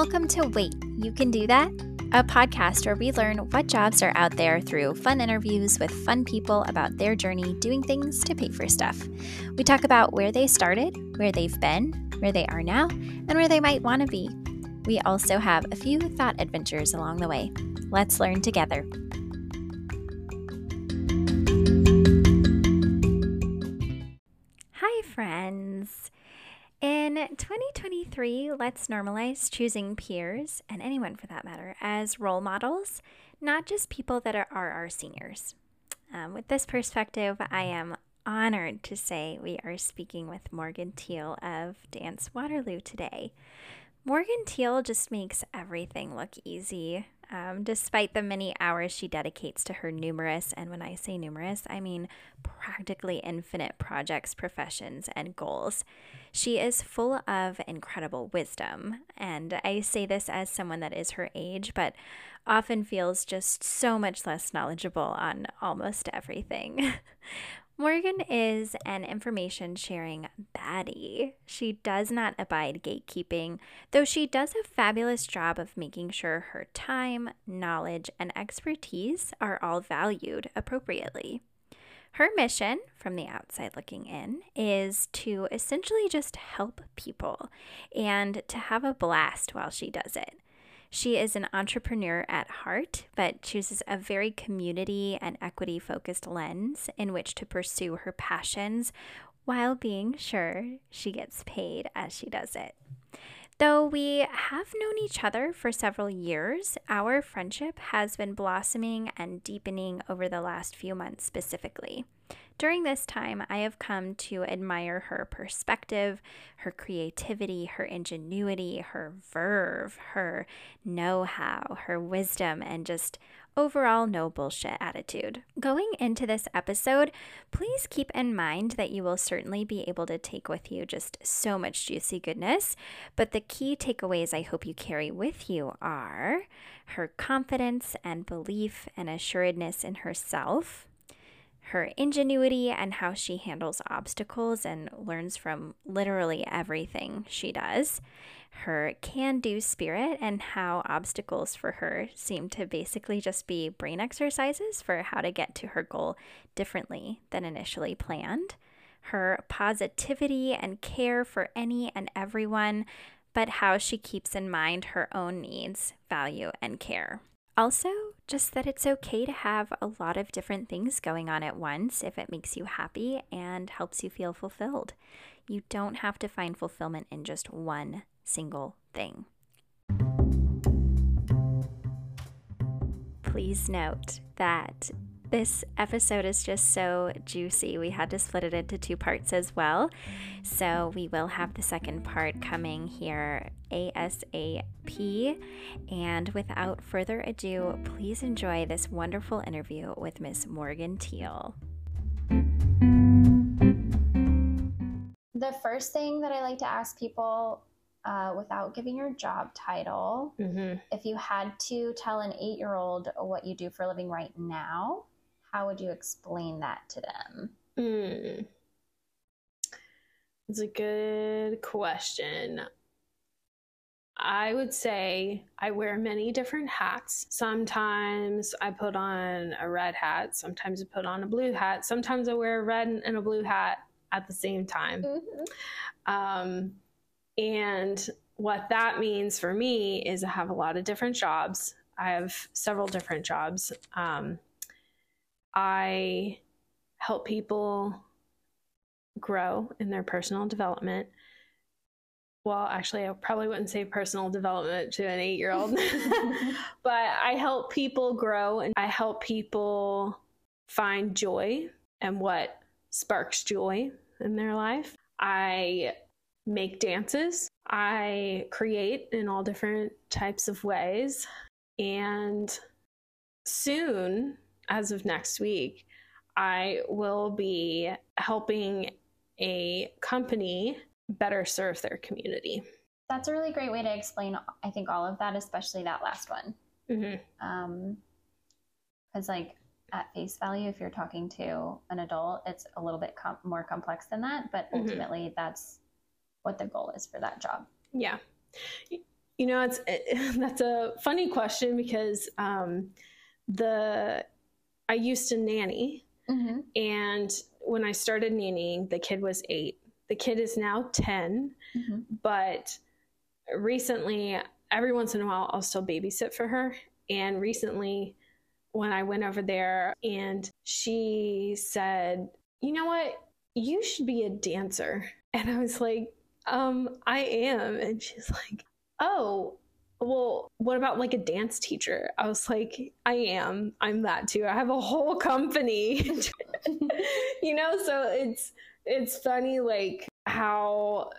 welcome to Wait, You Can Do That, a podcast where we learn what jobs are out there through fun interviews with fun people about their journey doing things to pay for stuff. We talk about where they started, where they've been, where they are now, and where they might want to be. We also have a few thought adventures along the way. Let's learn together. 2023, let's normalize choosing peers, and anyone for that matter, as role models, not just people that are, are our seniors. Um, with this perspective, I am honored to say we are speaking with Morgan Teel of Dance Waterloo today. Morgan Teel just makes everything look easy, um, despite the many hours she dedicates to her numerous, and when I say numerous, I mean practically infinite projects, professions, and goals. She is full of incredible wisdom, and I say this as someone that is her age, but often feels just so much less knowledgeable on almost everything. Morgan is an information sharing baddie. She does not abide gatekeeping, though she does a fabulous job of making sure her time, knowledge, and expertise are all valued appropriately. Her mission, from the outside looking in, is to essentially just help people and to have a blast while she does it. She is an entrepreneur at heart, but chooses a very community and equity focused lens in which to pursue her passions while being sure she gets paid as she does it. Though we have known each other for several years, our friendship has been blossoming and deepening over the last few months specifically. During this time, I have come to admire her perspective, her creativity, her ingenuity, her verve, her know how, her wisdom, and just overall no bullshit attitude. Going into this episode, please keep in mind that you will certainly be able to take with you just so much juicy goodness, but the key takeaways I hope you carry with you are her confidence and belief and assuredness in herself her ingenuity and how she handles obstacles and learns from literally everything she does, her can do spirit, and how obstacles for her seem to basically just be brain exercises for how to get to her goal differently than initially planned, her positivity and care for any and everyone, but how she keeps in mind her own needs, value, and care. Also, just that it's okay to have a lot of different things going on at once if it makes you happy and helps you feel fulfilled. You don't have to find fulfillment in just one single thing. Please note that this episode is just so juicy. We had to split it into two parts as well. So we will have the second part coming here ASAP. And without further ado, please enjoy this wonderful interview with Miss Morgan Teel. The first thing that I like to ask people uh, without giving your job title, mm-hmm. if you had to tell an eight year old what you do for a living right now, how would you explain that to them? Mm. It's a good question. I would say I wear many different hats. Sometimes I put on a red hat, sometimes I put on a blue hat, sometimes I wear a red and a blue hat at the same time. Mm-hmm. Um, and what that means for me is I have a lot of different jobs. I have several different jobs. Um, I help people grow in their personal development. Well, actually, I probably wouldn't say personal development to an eight year old, but I help people grow and I help people find joy and what sparks joy in their life. I make dances. I create in all different types of ways. And soon, as of next week, I will be helping a company better serve their community. That's a really great way to explain, I think, all of that, especially that last one. Because, mm-hmm. um, like, at face value, if you're talking to an adult, it's a little bit com- more complex than that. But mm-hmm. ultimately, mm-hmm. that's what the goal is for that job. Yeah. You know, it's it, that's a funny question because um, the I used to nanny, mm-hmm. and when I started nannying, the kid was eight. The kid is now 10, mm-hmm. but recently, every once in a while, I'll still babysit for her. And recently, when I went over there, and she said, You know what? You should be a dancer. And I was like, um, I am. And she's like, Oh, well, what about like a dance teacher? I was like, I am. I'm that too. I have a whole company. you know, so it's it's funny like how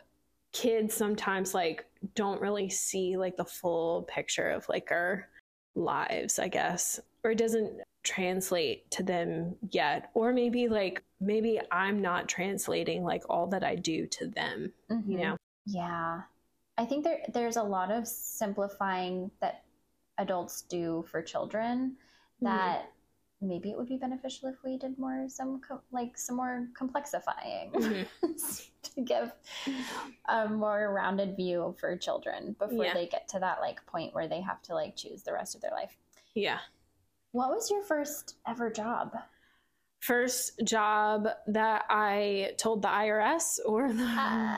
kids sometimes like don't really see like the full picture of like our lives, I guess. Or it doesn't translate to them yet. Or maybe like maybe I'm not translating like all that I do to them, mm-hmm. you know. Yeah. I think there there's a lot of simplifying that adults do for children mm-hmm. that mm-hmm. maybe it would be beneficial if we did more some co- like some more complexifying mm-hmm. to give a more rounded view for children before yeah. they get to that like point where they have to like choose the rest of their life. Yeah. What was your first ever job? first job that I told the IRS or the, uh.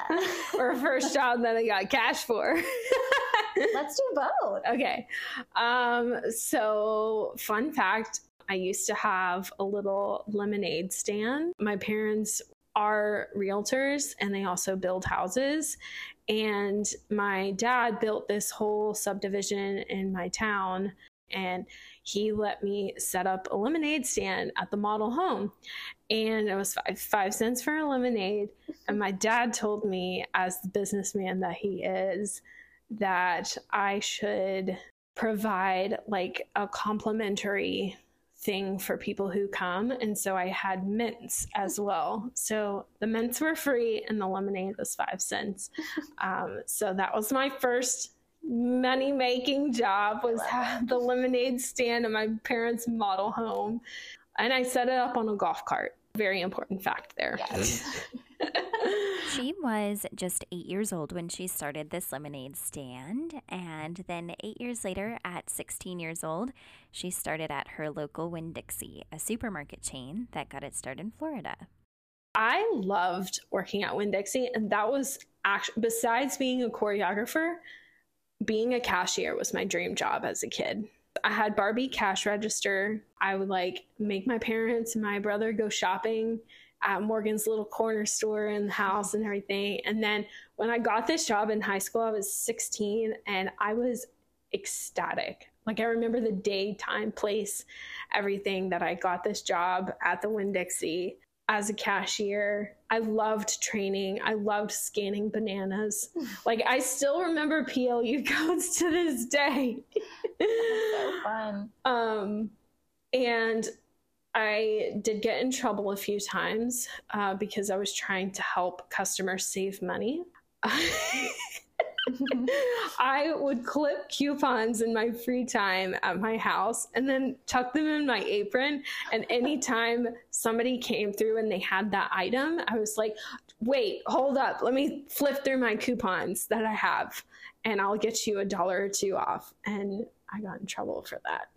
or first job that I got cash for. Let's do both. Okay. Um, so fun fact, I used to have a little lemonade stand. My parents are realtors and they also build houses. And my dad built this whole subdivision in my town and he let me set up a lemonade stand at the model home. And it was five, five cents for a lemonade. And my dad told me, as the businessman that he is, that I should provide like a complimentary thing for people who come. And so I had mints as well. So the mints were free and the lemonade was five cents. Um, so that was my first money making job was the lemonade stand in my parents' model home. And I set it up on a golf cart. Very important fact there. Yes. she was just eight years old when she started this lemonade stand. And then eight years later, at 16 years old, she started at her local Winn Dixie, a supermarket chain that got its start in Florida. I loved working at Winn Dixie. And that was actually, besides being a choreographer, being a cashier was my dream job as a kid. I had Barbie cash register. I would like make my parents and my brother go shopping at Morgan's little corner store in the house and everything. And then when I got this job in high school, I was 16 and I was ecstatic. Like I remember the day, time, place, everything that I got this job at the Winn Dixie as a cashier. I loved training. I loved scanning bananas. like I still remember PLU codes to this day. so fun. Um, and I did get in trouble a few times uh, because I was trying to help customers save money. I would clip coupons in my free time at my house and then tuck them in my apron. And anytime somebody came through and they had that item, I was like, wait, hold up. Let me flip through my coupons that I have and I'll get you a dollar or two off. And I got in trouble for that.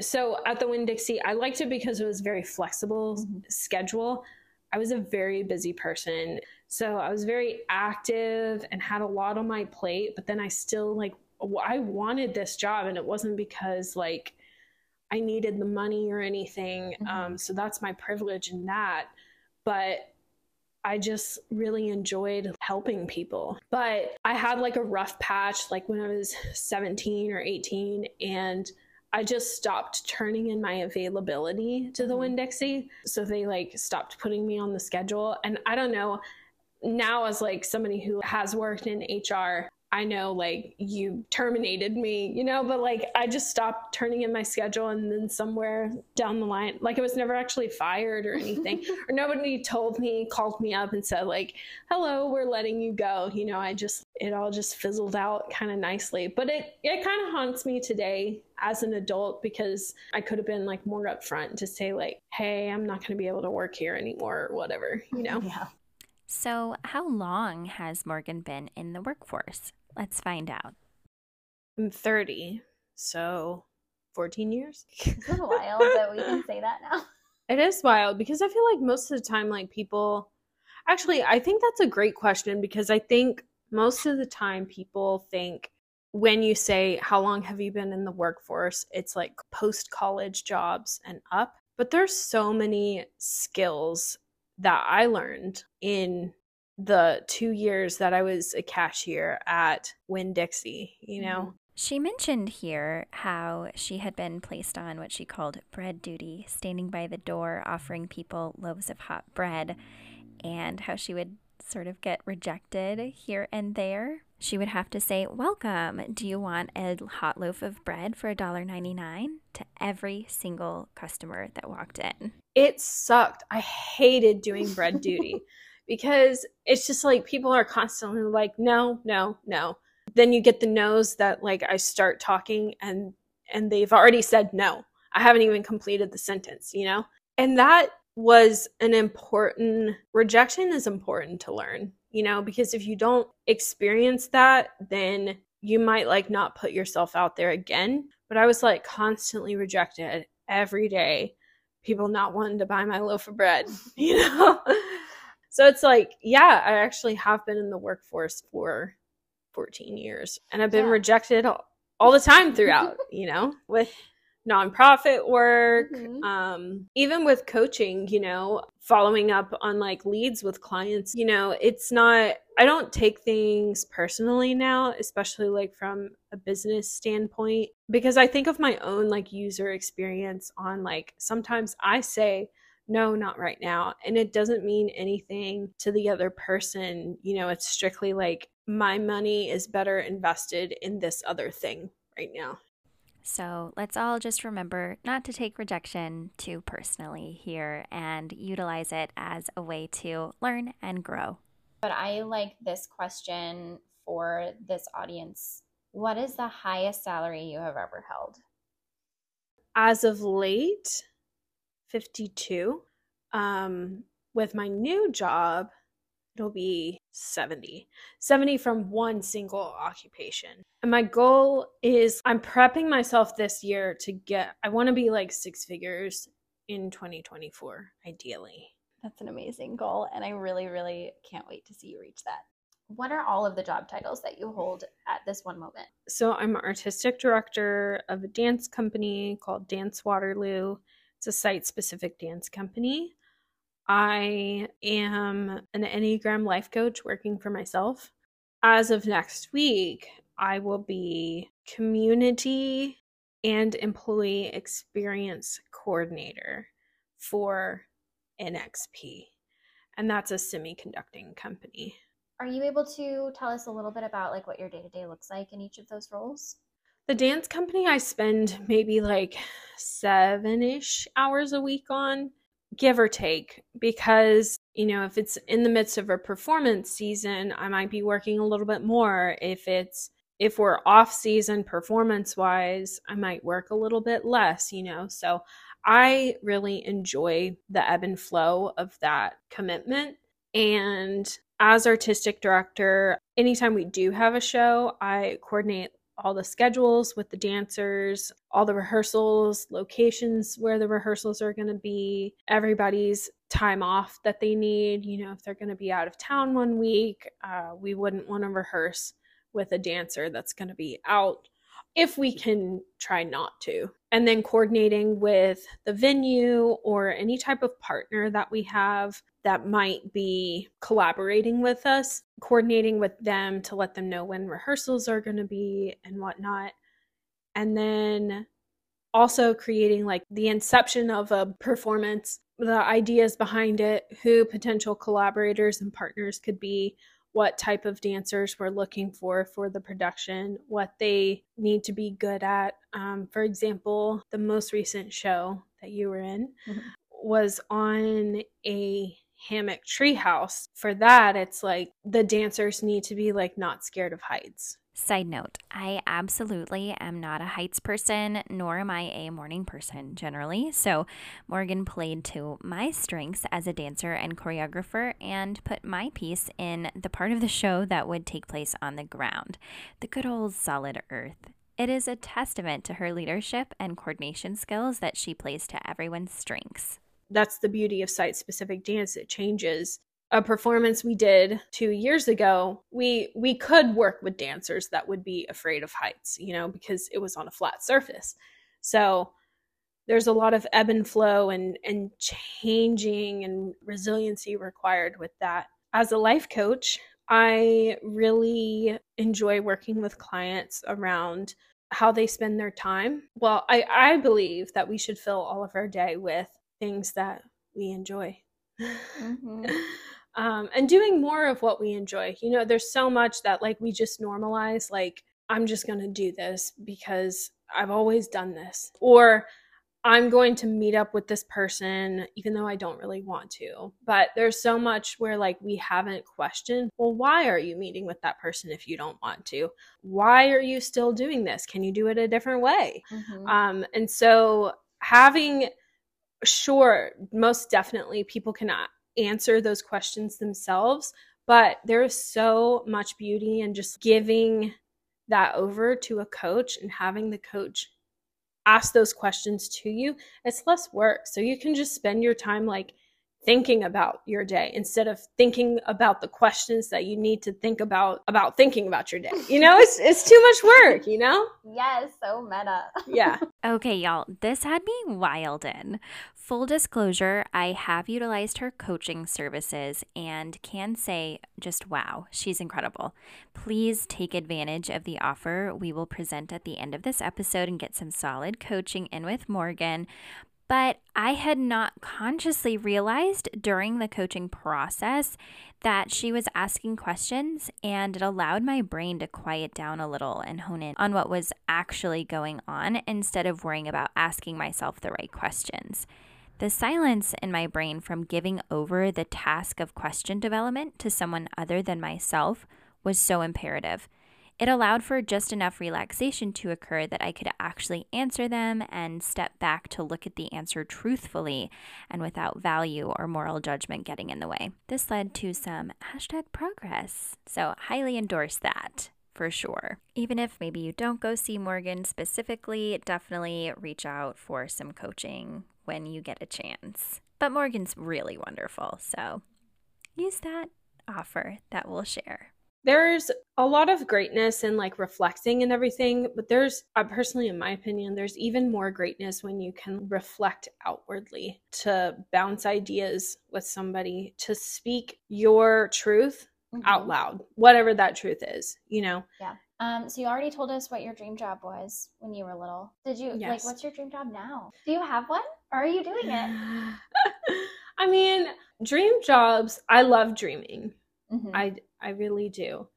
so at the Winn Dixie, I liked it because it was very flexible mm-hmm. schedule. I was a very busy person. So I was very active and had a lot on my plate, but then I still like I wanted this job and it wasn't because like I needed the money or anything. Mm-hmm. Um, so that's my privilege in that. But I just really enjoyed helping people. But I had like a rough patch like when I was 17 or 18 and I just stopped turning in my availability to the mm-hmm. Winn So they like stopped putting me on the schedule. And I don't know, now as like somebody who has worked in HR, I know like you terminated me, you know, but like I just stopped turning in my schedule and then somewhere down the line, like I was never actually fired or anything, or nobody told me, called me up and said like, hello, we're letting you go. You know, I just, it all just fizzled out kind of nicely, but it, it kind of haunts me today as an adult because I could have been like more upfront to say like, hey, I'm not going to be able to work here anymore or whatever, you know? Yeah. So, how long has Morgan been in the workforce? Let's find out. I'm 30, so 14 years. It's been a while that we can say that now. It is wild because I feel like most of the time, like people actually, I think that's a great question because I think most of the time people think when you say, How long have you been in the workforce? It's like post college jobs and up. But there's so many skills that I learned in the two years that I was a cashier at Winn Dixie, you know? Mm-hmm. She mentioned here how she had been placed on what she called bread duty, standing by the door offering people loaves of hot bread, and how she would sort of get rejected here and there. She would have to say, Welcome, do you want a hot loaf of bread for $1.99? to every single customer that walked in. It sucked. I hated doing bread duty because it's just like people are constantly like, no, no, no then you get the no's that like I start talking and and they've already said no. I haven't even completed the sentence, you know? And that was an important rejection is important to learn, you know, because if you don't experience that, then you might like not put yourself out there again. But I was like constantly rejected every day. People not wanting to buy my loaf of bread, you know? so it's like, yeah, I actually have been in the workforce for 14 years and I've been yeah. rejected all, all, the time throughout, you know, with nonprofit work, mm-hmm. um, even with coaching, you know, following up on like leads with clients, you know, it's not, I don't take things personally now, especially like from a business standpoint, because I think of my own like user experience on like sometimes I say, no, not right now. And it doesn't mean anything to the other person. You know, it's strictly like my money is better invested in this other thing right now. So let's all just remember not to take rejection too personally here and utilize it as a way to learn and grow. But I like this question for this audience What is the highest salary you have ever held? As of late, 52. Um, with my new job, it'll be 70 70 from one single occupation. And my goal is i'm prepping myself this year to get i want to be like six figures in 2024 ideally. That's an amazing goal and i really really can't wait to see you reach that. What are all of the job titles that you hold at this one moment? So i'm artistic director of a dance company called dance waterloo. It's a site specific dance company I am an Enneagram life coach working for myself. As of next week, I will be community and employee experience coordinator for NXP. And that's a semiconducting company. Are you able to tell us a little bit about like what your day-to-day looks like in each of those roles? The dance company I spend maybe like 7ish hours a week on give or take because you know if it's in the midst of a performance season i might be working a little bit more. If it's if we're off season performance wise i might work a little bit less you know? So i really enjoy the ebb and flow of that commitment. And as artistic director anytime we do have a show i coordinate all the schedules with the dancers, all the rehearsals, locations where the rehearsals are going to be, everybody's time off that they need. You know, if they're going to be out of town one week, uh, we wouldn't want to rehearse with a dancer that's going to be out if we can try not to. And then coordinating with the venue or any type of partner that we have that might be collaborating with us, coordinating with them to let them know when rehearsals are going to be and whatnot. And then also creating like the inception of a performance, the ideas behind it, who potential collaborators and partners could be, what type of dancers we're looking for for the production, what they need to be good at. Um, for example, the most recent show that you were in mm-hmm. was on a hammock treehouse. For that, it's like the dancers need to be like not scared of heights. Side note, I absolutely am not a heights person, nor am I a morning person generally. So, Morgan played to my strengths as a dancer and choreographer and put my piece in the part of the show that would take place on the ground, the good old solid earth. It is a testament to her leadership and coordination skills that she plays to everyone's strengths. That's the beauty of site specific dance. It changes a performance we did two years ago, we we could work with dancers that would be afraid of heights, you know, because it was on a flat surface. So there's a lot of ebb and flow and and changing and resiliency required with that. As a life coach, I really enjoy working with clients around how they spend their time. Well, I, I believe that we should fill all of our day with things that we enjoy. Mm-hmm. um, and doing more of what we enjoy. You know, there's so much that like we just normalize, like, I'm just going to do this because I've always done this. Or I'm going to meet up with this person even though I don't really want to. But there's so much where like we haven't questioned, well, why are you meeting with that person if you don't want to? Why are you still doing this? Can you do it a different way? Mm-hmm. Um, and so having, sure, most definitely people cannot answer those questions themselves. But there is so much beauty in just giving that over to a coach and having the coach ask those questions to you. It's less work. So you can just spend your time like thinking about your day instead of thinking about the questions that you need to think about about thinking about your day. You know, it's it's too much work, you know? Yes, so meta. Yeah. okay, y'all, this had me wild in. Full disclosure, I have utilized her coaching services and can say just wow, she's incredible. Please take advantage of the offer we will present at the end of this episode and get some solid coaching in with Morgan but I had not consciously realized during the coaching process that she was asking questions, and it allowed my brain to quiet down a little and hone in on what was actually going on instead of worrying about asking myself the right questions. The silence in my brain from giving over the task of question development to someone other than myself was so imperative. It allowed for just enough relaxation to occur that I could actually answer them and step back to look at the answer truthfully and without value or moral judgment getting in the way. This led to some hashtag progress, so highly endorse that for sure. Even if maybe you don't go see Morgan specifically, definitely reach out for some coaching when you get a chance. But Morgan's really wonderful, so use that offer that we'll share there's a lot of greatness in like reflecting and everything, but there's, uh, personally, in my opinion, there's even more greatness when you can reflect outwardly to bounce ideas with somebody, to speak your truth mm-hmm. out loud, whatever that truth is, you know? Yeah. Um, so you already told us what your dream job was when you were little. Did you yes. like what's your dream job now? Do you have one? Or are you doing it? I mean, dream jobs, I love dreaming. Mm-hmm. I I really do.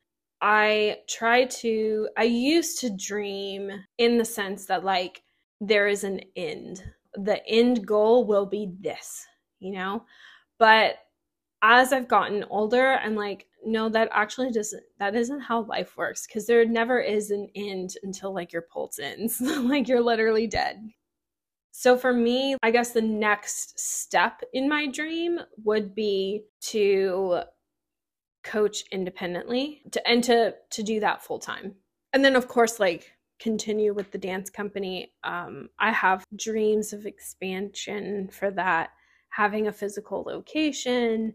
I try to I used to dream in the sense that like there is an end. The end goal will be this, you know? But as I've gotten older, I'm like, no, that actually doesn't that isn't how life works because there never is an end until like your pulse ends. like you're literally dead. So for me, I guess the next step in my dream would be to coach independently to, and to to do that full time and then of course like continue with the dance company. Um, i have dreams of expansion for that having a physical location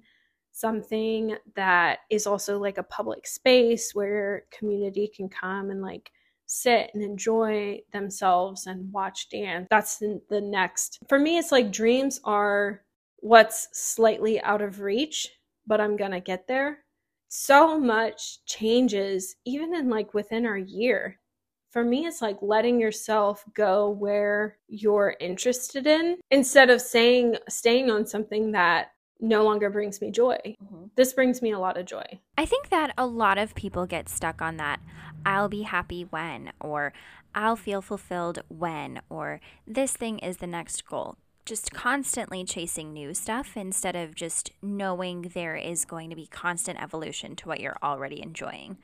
something that is also like a public space where community can come and like sit and enjoy themselves and watch dance. That's the next. For me it's like dreams are what's slightly out of reach but i'm gonna get there so much changes even in like within our year. For me it's like letting yourself go where you're interested in instead of saying staying on something that no longer brings me joy. Mm-hmm. this brings me a lot of joy. I think that a lot of people get stuck on that i'll be happy when or i'll feel fulfilled when or this thing is the next goal just constantly chasing new stuff instead of just knowing there is going to be constant evolution to what you're already enjoying.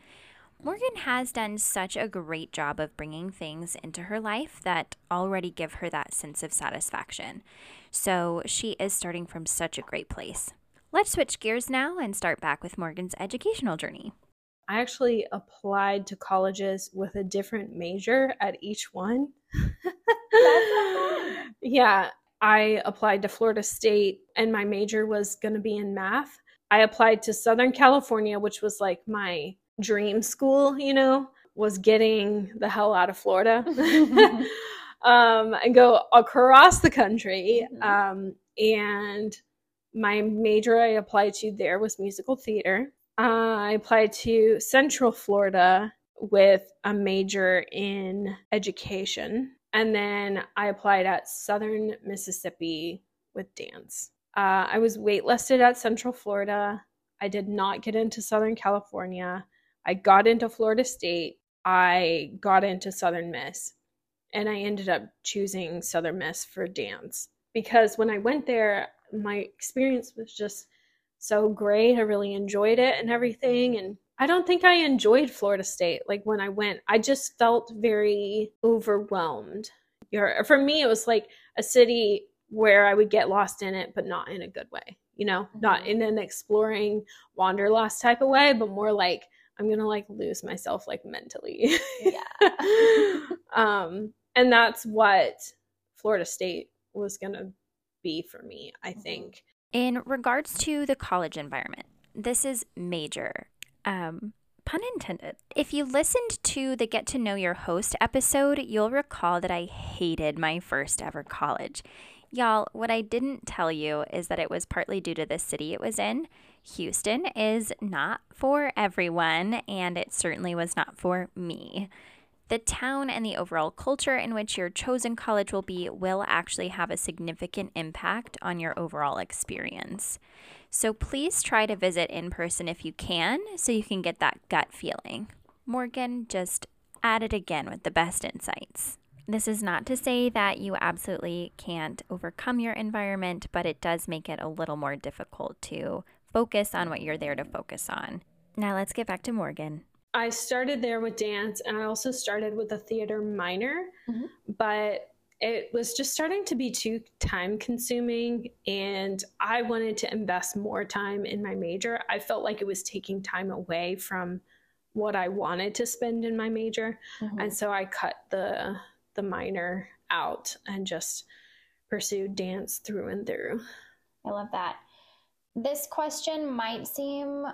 Morgan has done such a great job of bringing things into her life that already give her that sense of satisfaction. So she is starting from such a great place. Let's switch gears now and start back with Morgan's educational journey. I actually applied to colleges with a different major at each one. yeah, I applied to Florida State and my major was going to be in math. I applied to Southern California, which was like my dream school, you know, was getting the hell out of Florida um, and go across the country. Mm-hmm. Um, and my major I applied to there was musical theater. Uh, I applied to Central Florida with a major in education. And then I applied at Southern Mississippi with dance. Uh, I was waitlisted at Central Florida. I did not get into Southern California. I got into Florida State. I got into Southern Miss. And I ended up choosing Southern Miss for dance because when I went there, my experience was just so great. I really enjoyed it and everything. And I don't think I enjoyed Florida State. Like when I went, I just felt very overwhelmed. For me, it was like a city where I would get lost in it, but not in a good way, you know, mm-hmm. not in an exploring wanderlust type of way, but more like I'm gonna like lose myself like mentally. Yeah. um, and that's what Florida State was gonna be for me, I mm-hmm. think. In regards to the college environment, this is major. Um, pun intended. If you listened to the Get to Know Your Host episode, you'll recall that I hated my first ever college. Y'all, what I didn't tell you is that it was partly due to the city it was in. Houston is not for everyone, and it certainly was not for me. The town and the overall culture in which your chosen college will be will actually have a significant impact on your overall experience. So please try to visit in person if you can so you can get that gut feeling. Morgan just added again with the best insights. This is not to say that you absolutely can't overcome your environment, but it does make it a little more difficult to focus on what you're there to focus on. Now let's get back to Morgan. I started there with dance and I also started with a theater minor, mm-hmm. but it was just starting to be too time consuming and I wanted to invest more time in my major. I felt like it was taking time away from what I wanted to spend in my major. Mm-hmm. And so I cut the the minor out and just pursued dance through and through. I love that. This question might seem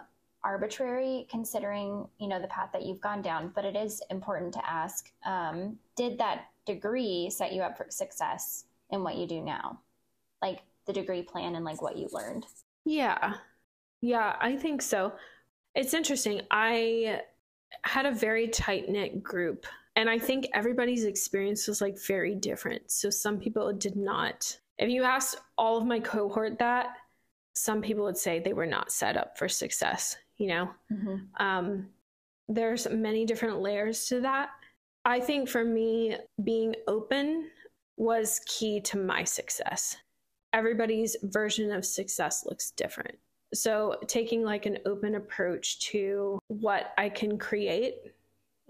arbitrary considering you know the path that you've gone down but it is important to ask um, did that degree set you up for success in what you do now? Like the degree plan and like what you learned? Yeah. Yeah i think so. It's interesting. I had a very tight knit group and I think everybody's experience was like very different. So some people did not. If you asked all of my cohort that, some people would say they were not set up for success, you know? Mm-hmm. Um, there's many different layers to that. I think for me, being open was key to my success. Everybody's version of success looks different. So, taking like an open approach to what I can create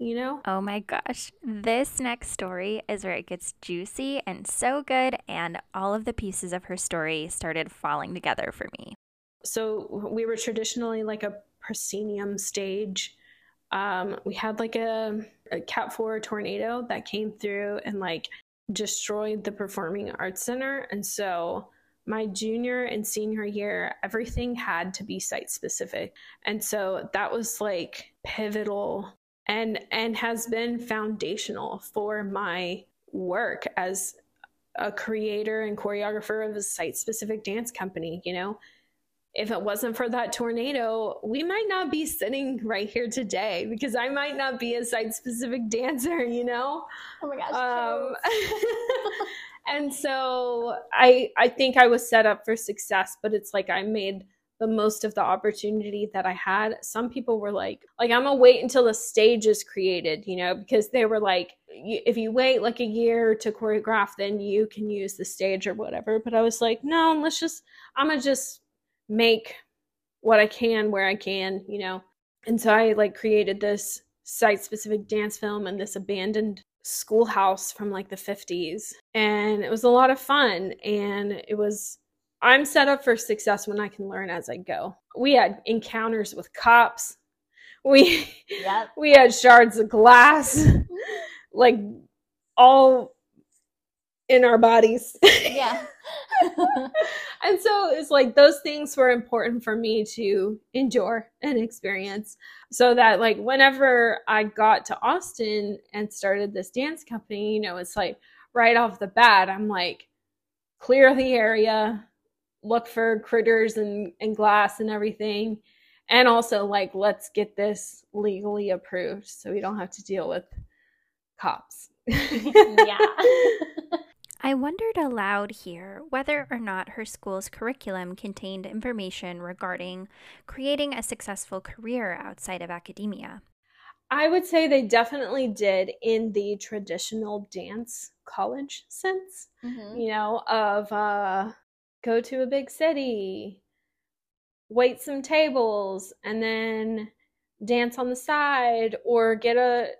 you know? Oh my gosh. This next story is where it gets juicy and so good, and all of the pieces of her story started falling together for me. So we were traditionally like a proscenium stage. Um, we had like a, a Cat 4 tornado that came through and like destroyed the Performing Arts Center. And so my junior and senior year, everything had to be site specific. And so that was like pivotal and and has been foundational for my work as a creator and choreographer of a site specific dance company you know if it wasn't for that tornado we might not be sitting right here today because i might not be a site specific dancer you know oh my gosh um, and so i i think i was set up for success but it's like i made the most of the opportunity that I had. Some people were like, like I'm gonna wait until the stage is created, you know, because they were like, if you wait like a year to choreograph, then you can use the stage or whatever. But I was like, no, let's just, I'm gonna just make what I can where I can, you know. And so I like created this site specific dance film in this abandoned schoolhouse from like the 50s. And it was a lot of fun. And it was, I'm set up for success when I can learn as I go. We had encounters with cops. We, Yep. we had shards of glass, like all in our bodies. Yeah. and so it's like those things were important for me to endure and experience so that like whenever i got to austin and started this dance company you know it's like right off the bat i'm like clear the area look for critters and, and glass and everything and also like let's get this legally approved so we don't have to deal with cops yeah. I wondered aloud here whether or not her school's curriculum contained information regarding creating a successful career outside of academia. I would say they definitely did in the traditional dance college sense, Mhm. you know, of uh, go to a big city, wait some tables, and then dance on the side, or get a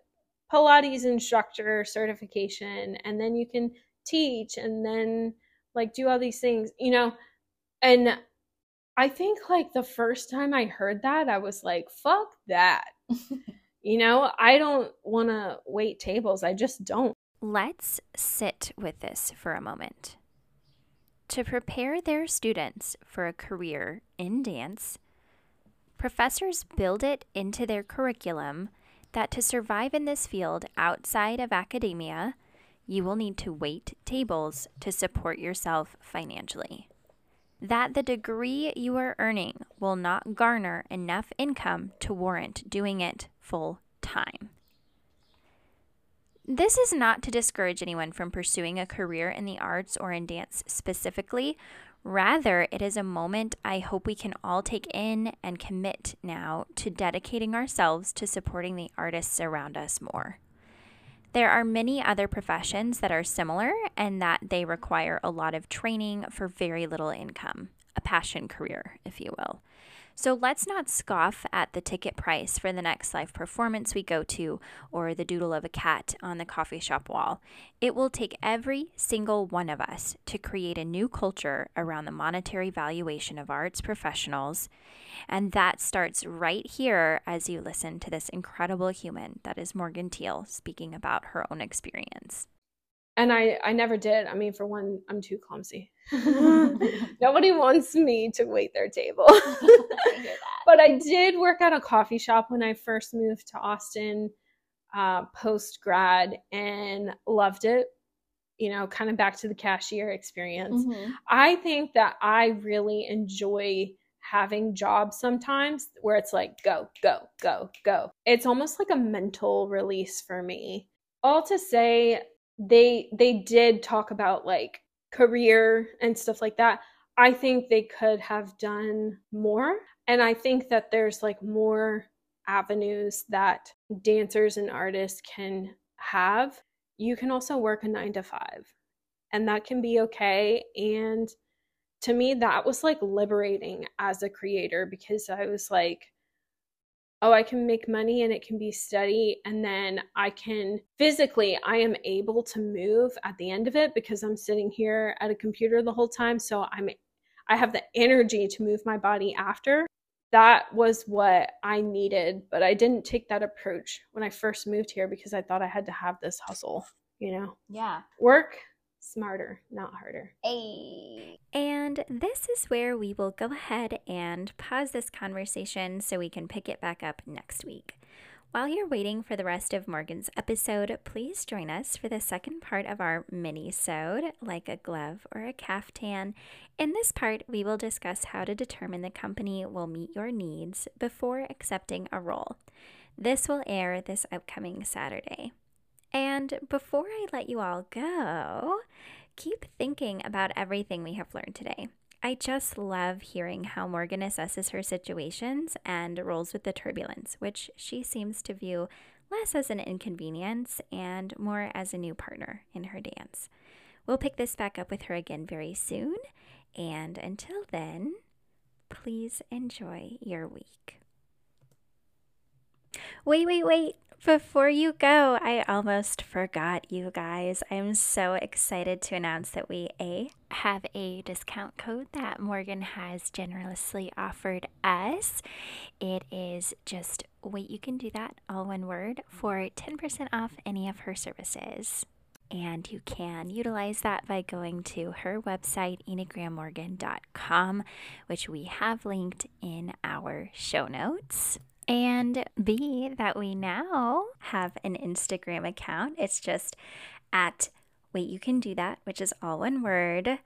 Pilates instructor certification, and then you can teach, and then like do all these things, you know. And I think like the first time I heard that, I was like, fuck that. You know, I don't want to wait tables. I just don't. Let's sit with this for a moment. To prepare their students for a career in dance, professors build it into their curriculum that to survive in this field outside of academia, you will need to wait tables to support yourself financially. That the degree you are earning will not garner enough income to warrant doing it full time. This is not to discourage anyone from pursuing a career in the arts or in dance specifically. Rather, it is a moment I hope we can all take in and commit now to dedicating ourselves to supporting the artists around us more. There are many other professions that are similar and that they require a lot of training for very little income, a passion career, if you will. So let's not scoff at the ticket price for the next live performance we go to or the doodle of a cat on the coffee shop wall. It will take every single one of us to create a new culture around the monetary valuation of arts professionals. And that starts right here as you listen to this incredible human that is Morgan Teel speaking about her own experience. And I, I never did. I mean, for one, I'm too clumsy. Nobody wants me to wait their table. I but I did work at a coffee shop when I first moved to Austin uh, post grad and loved it. You know, kind of back to the cashier experience. Mhm. I think that I really enjoy having jobs sometimes where it's like go, go, go, go. It's almost like a mental release for me. All to say they they did talk about like career and stuff like that. I think they could have done more and I think that there's like more avenues that dancers and artists can have. You can also work a 9 to 5 and that can be okay and to me that was like liberating as a creator because i was like oh i can make money and it can be steady and then i can physically i am able to move at the end of it because i'm sitting here at a computer the whole time so i'm i have the energy to move my body after that was what i needed but i didn't take that approach when i first moved here because i thought i had to have this hustle you know Yeah. work smarter not harder Hey. And this is where we will go ahead and pause this conversation so we can pick it back up next week. While you're waiting for the rest of Morgan's episode, please join us for the second part of our mini-sode, like a glove or a caftan. In this part, we will discuss how to determine the company will meet your needs before accepting a role. This will air this upcoming Saturday. And before I let you all go, keep thinking about everything we have learned today. I just love hearing how Morgan assesses her situations and rolls with the turbulence, which she seems to view less as an inconvenience and more as a new partner in her dance. We'll pick this back up with her again very soon, and until then, please enjoy your week. Wait, wait, wait. Before you go, I almost forgot you guys. I'm so excited to announce that we A have a discount code that Morgan has generously offered us. It is just wait, you can do that all one word for 10% off any of her services. And you can utilize that by going to her website, enneagramorgan.com, which we have linked in our show notes. And B, that we now have an Instagram account. It's just at Wait, you can do that, which is all one word.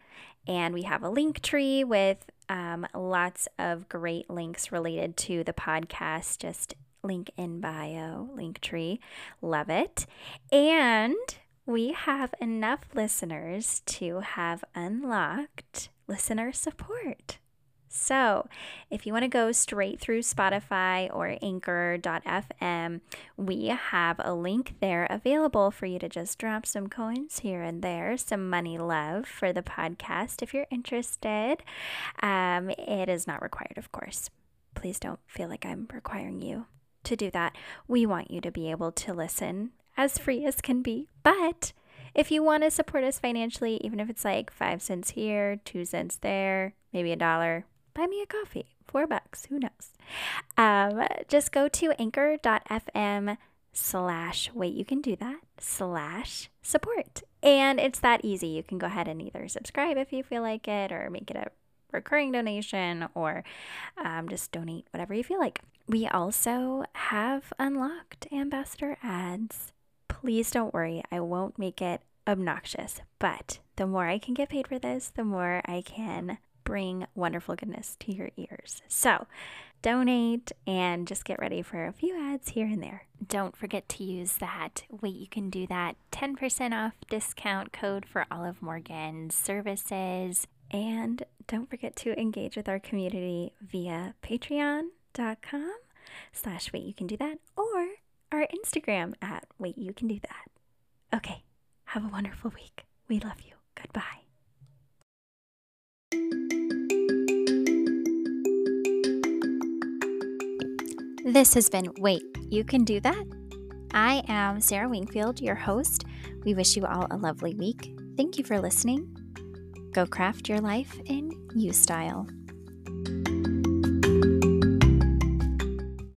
And we have a link tree with um, lots of great links related to the podcast. Just link in bio, link tree. Love it. And we have enough listeners to have unlocked listener support. So, if you want to go straight through Spotify or anchor.fm, we have a link there available for you to just drop some coins here and there, some money love for the podcast if you're interested. Um, it is not required, of course. Please don't feel like I'm requiring you to do that. We want you to be able to listen as free as can be, but if you want to support us financially, even if it's like five cents here, two cents there, maybe a dollar, buy me a coffee. Four bucks, who knows? Um, just go to anchor.fm slash, wait, you can do that, slash support. And it's that easy. You can go ahead and either subscribe if you feel like it or make it a recurring donation or um, just donate whatever you feel like. We also have unlocked ambassador ads. Please don't worry, I won't make it obnoxious, but the more I can get paid for this, the more I can bring wonderful goodness to your ears. So, donate and just get ready for a few ads here and there. Don't forget to use that. Wait, you can do that 10% off discount code for all of Morgan's services. And don't forget to engage with our community via patreon.com slash wait you can do that or our Instagram at wait you can do that. Okay, have a wonderful week. We love you. Goodbye. This has been Wait, You Can Do That? I am Sarah Wingfield, your host. We wish you all a lovely week. Thank you for listening. Go craft your life in you style.